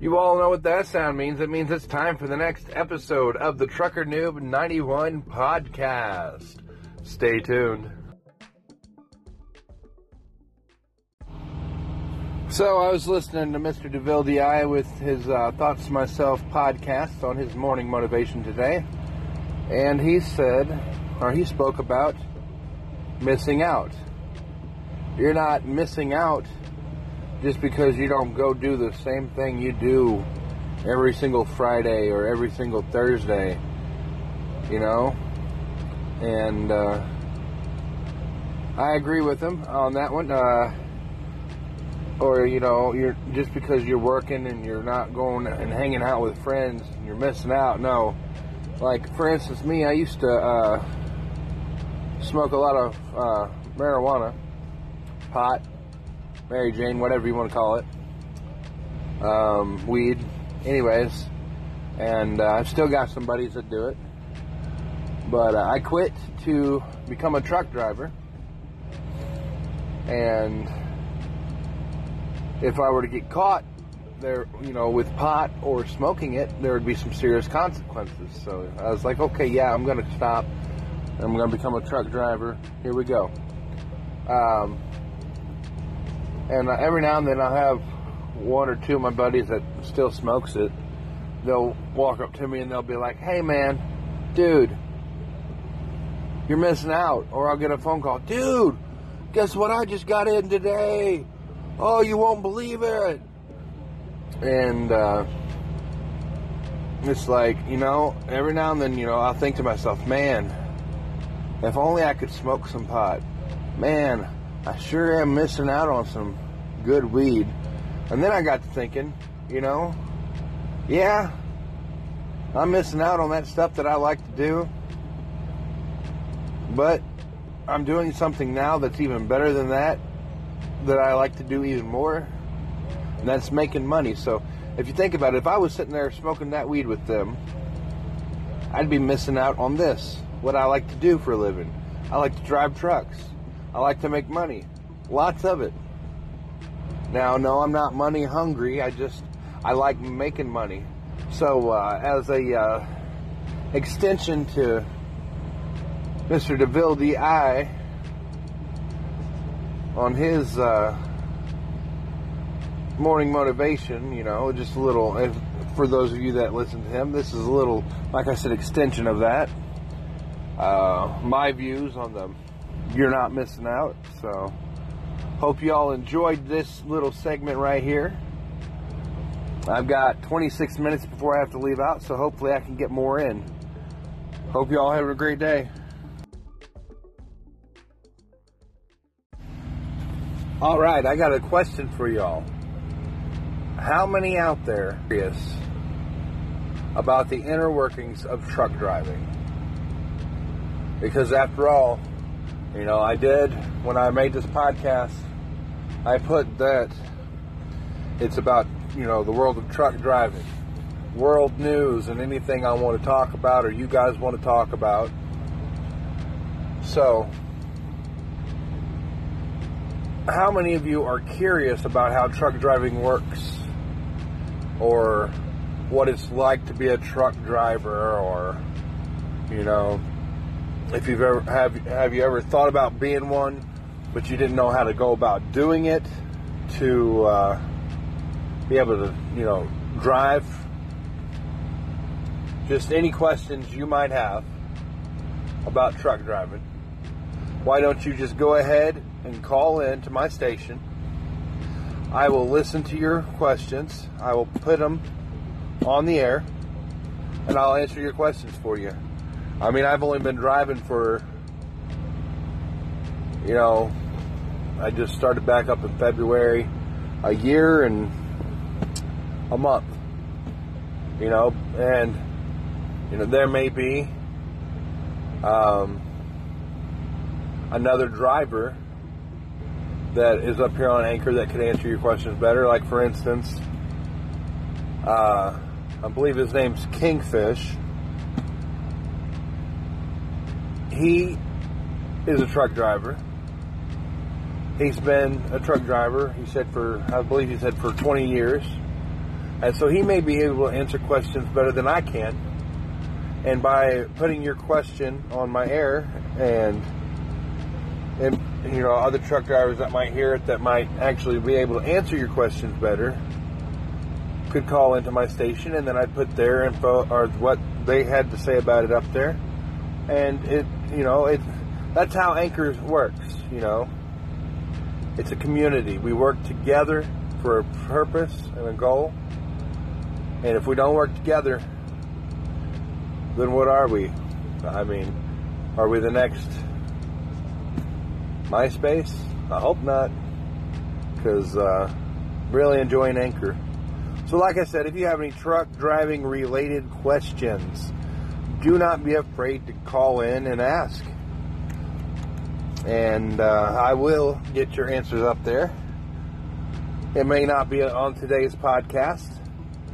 You all know what that sound means. It means it's time for the next episode of the Trucker Noob 91 podcast. Stay tuned. So I was listening to Mr. DeVille DI with his uh, Thoughts to Myself podcast on his morning motivation today. And he said, or he spoke about missing out. You're not missing out just because you don't go do the same thing you do every single Friday or every single Thursday, you know? And uh, I agree with him on that one. Uh, or you know, you're just because you're working and you're not going and hanging out with friends, and you're missing out. No, like for instance, me, I used to uh, smoke a lot of uh, marijuana, pot, Mary Jane, whatever you want to call it, um, weed, anyways. And uh, I've still got some buddies that do it. But uh, I quit to become a truck driver. And if I were to get caught there, you know, with pot or smoking it, there would be some serious consequences. So I was like, okay, yeah, I'm going to stop. I'm going to become a truck driver. Here we go. Um, and uh, every now and then I'll have one or two of my buddies that still smokes it. They'll walk up to me and they'll be like, "Hey, man, dude, you're missing out." Or I'll get a phone call, "Dude, guess what? I just got in today. Oh, you won't believe it." And uh, it's like, you know, every now and then, you know, I'll think to myself, "Man, if only I could smoke some pot." Man, I sure am missing out on some good weed. And then I got to thinking, you know, yeah, I'm missing out on that stuff that I like to do. But I'm doing something now that's even better than that, that I like to do even more. And that's making money. So if you think about it, if I was sitting there smoking that weed with them, I'd be missing out on this, what I like to do for a living. I like to drive trucks. I like to make money. Lots of it. Now, no, I'm not money hungry. I just, I like making money. So, uh, as a uh, extension to Mr. DeVille DI on his uh, morning motivation, you know, just a little, if, for those of you that listen to him, this is a little, like I said, extension of that. Uh, my views on the you're not missing out. So, hope you all enjoyed this little segment right here. I've got 26 minutes before I have to leave out, so hopefully I can get more in. Hope you all have a great day. All right, I got a question for y'all. How many out there curious about the inner workings of truck driving? Because after all, you know, I did when I made this podcast, I put that it's about, you know, the world of truck driving, world news, and anything I want to talk about or you guys want to talk about. So, how many of you are curious about how truck driving works or what it's like to be a truck driver or you know if you've ever have have you ever thought about being one but you didn't know how to go about doing it to uh, be able to you know drive just any questions you might have about truck driving why don't you just go ahead and call in to my station. I will listen to your questions. I will put them on the air and I'll answer your questions for you. I mean, I've only been driving for, you know, I just started back up in February, a year and a month, you know, and, you know, there may be um, another driver that is up here on Anchor that could answer your questions better. Like, for instance, uh, I believe his name's Kingfish. He is a truck driver. He's been a truck driver, he said, for, I believe he said, for 20 years. And so he may be able to answer questions better than I can. And by putting your question on my air and and you know other truck drivers that might hear it that might actually be able to answer your questions better could call into my station and then I'd put their info or what they had to say about it up there. And it you know, it that's how Anchor works, you know. It's a community. We work together for a purpose and a goal. And if we don't work together, then what are we? I mean, are we the next MySpace? I hope not, because uh, really enjoying Anchor. So, like I said, if you have any truck driving related questions, do not be afraid to call in and ask and uh, I will get your answers up there. It may not be on today's podcast.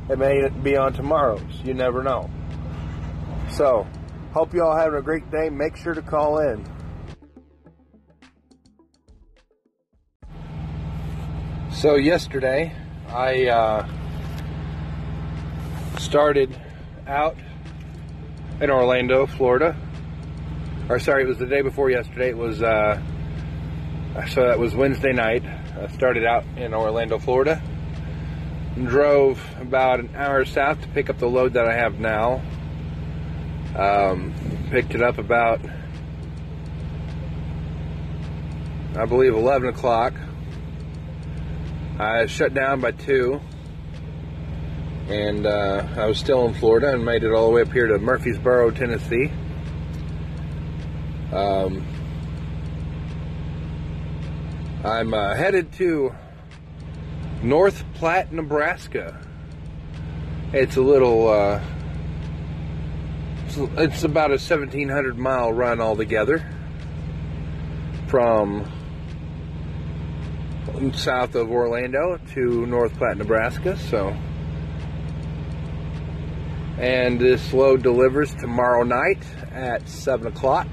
It may be on tomorrow's. You never know. So, hope you all having a great day. Make sure to call in. So yesterday, I uh, started out in Orlando, Florida or sorry, it was the day before yesterday. It was, uh, so that was Wednesday night. I started out in Orlando, Florida. Drove about an hour south to pick up the load that I have now. Um, picked it up about, I believe, 11 o'clock. I shut down by 2. And uh, I was still in Florida and made it all the way up here to Murfreesboro, Tennessee. Um, I'm uh, headed to North Platte, Nebraska. It's a little, uh, it's, it's about a 1700 mile run altogether from south of Orlando to North Platte, Nebraska. So, and this load delivers tomorrow night at 7 o'clock.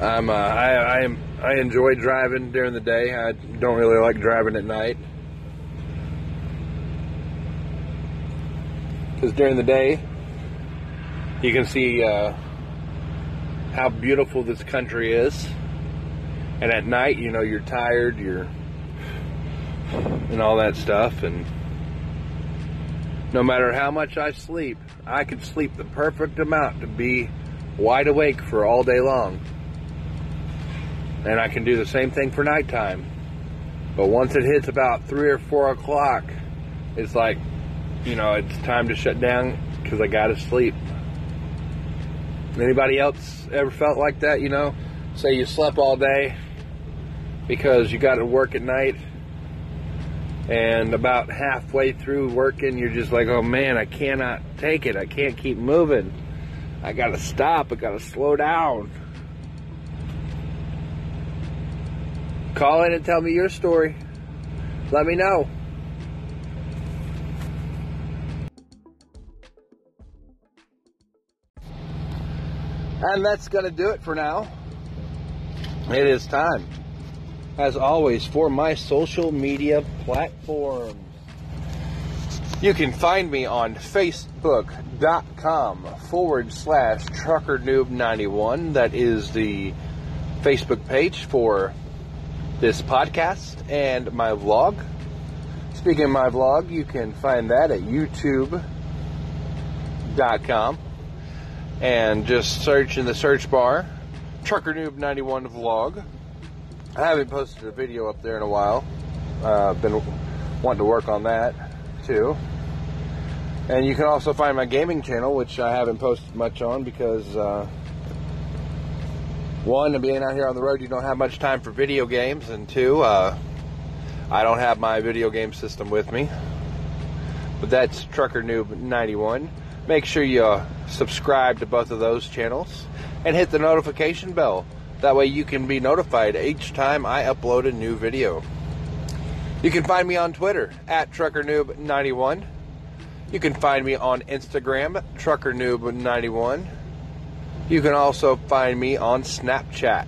I'm, uh, I, I, am, I enjoy driving during the day. I don't really like driving at night. Because during the day, you can see uh, how beautiful this country is. And at night, you know, you're tired, you're, and all that stuff. And no matter how much I sleep, I could sleep the perfect amount to be wide awake for all day long. And I can do the same thing for nighttime. But once it hits about 3 or 4 o'clock, it's like, you know, it's time to shut down because I got to sleep. Anybody else ever felt like that, you know? Say you slept all day because you got to work at night and about halfway through working you're just like oh man i cannot take it i can't keep moving i gotta stop i gotta slow down Call in and tell me your story. Let me know. And that's to do it for now. It is time, as always, for my social media platforms. You can find me on facebook.com forward slash truckernoob91. That is the Facebook page for this podcast and my vlog. Speaking of my vlog, you can find that at youtube.com and just search in the search bar Trucker Noob 91 vlog. I haven't posted a video up there in a while. Uh, I've been wanting to work on that too. And you can also find my gaming channel, which I haven't posted much on because uh, one, being out here on the road, you don't have much time for video games, and two, uh, I don't have my video game system with me. But that's Trucker Noob 91. Make sure you uh, subscribe to both of those channels and hit the notification bell. That way you can be notified each time I upload a new video. You can find me on Twitter at TruckerNoob91. You can find me on Instagram, TruckerNoob91. You can also find me on Snapchat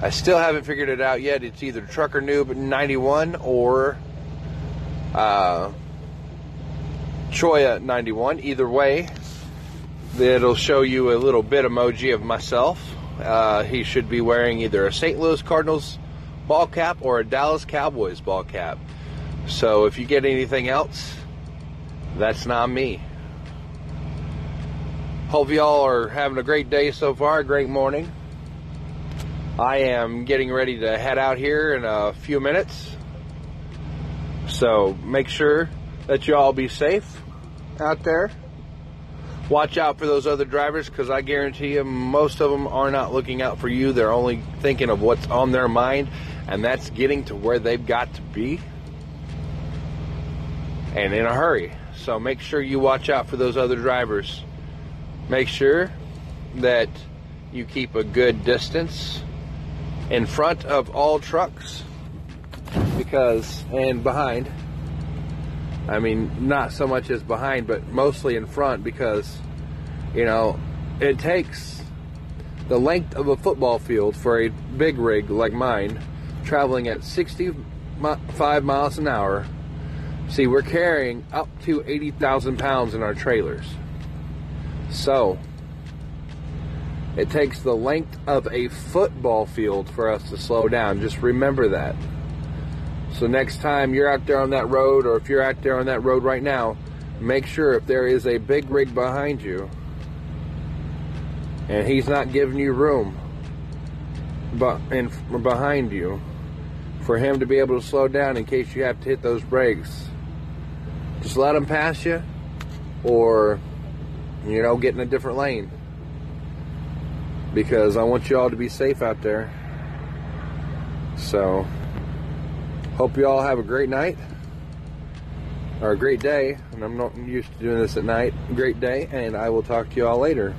I still haven't figured it out yet. It's either Trucker Noob 91 or uh, Choya 91. Either way, it'll show you a little Bitmoji of myself. Uh, he should be wearing either a St. Louis Cardinals ball cap or a Dallas Cowboys ball cap. So if you get anything else, that's not me. Hope y'all are having a great day so far, great morning. I am getting ready to head out here in a few minutes. So make sure that you all be safe out there. Watch out for those other drivers because I guarantee you most of them are not looking out for you. They're only thinking of what's on their mind, and that's getting to where they've got to be and in a hurry. So make sure you watch out for those other drivers. Make sure that you keep a good distance in front of all trucks because and behind I mean not so much as behind but mostly in front because you know it takes the length of a football field for a big rig like mine traveling at 65 miles an hour see we're carrying up to 80,000 pounds in our trailers so, it takes the length of a football field for us to slow down. Just remember that. So, next time you're out there on that road, or if you're out there on that road right now, make sure if there is a big rig behind you and he's not giving you room but in behind you for him to be able to slow down in case you have to hit those brakes just let him pass you or you know, get in a different lane. Because I want you all to be safe out there. So, hope you all have a great night or a great day. And I'm not used to doing this at night. Great day, and I will talk to you all later.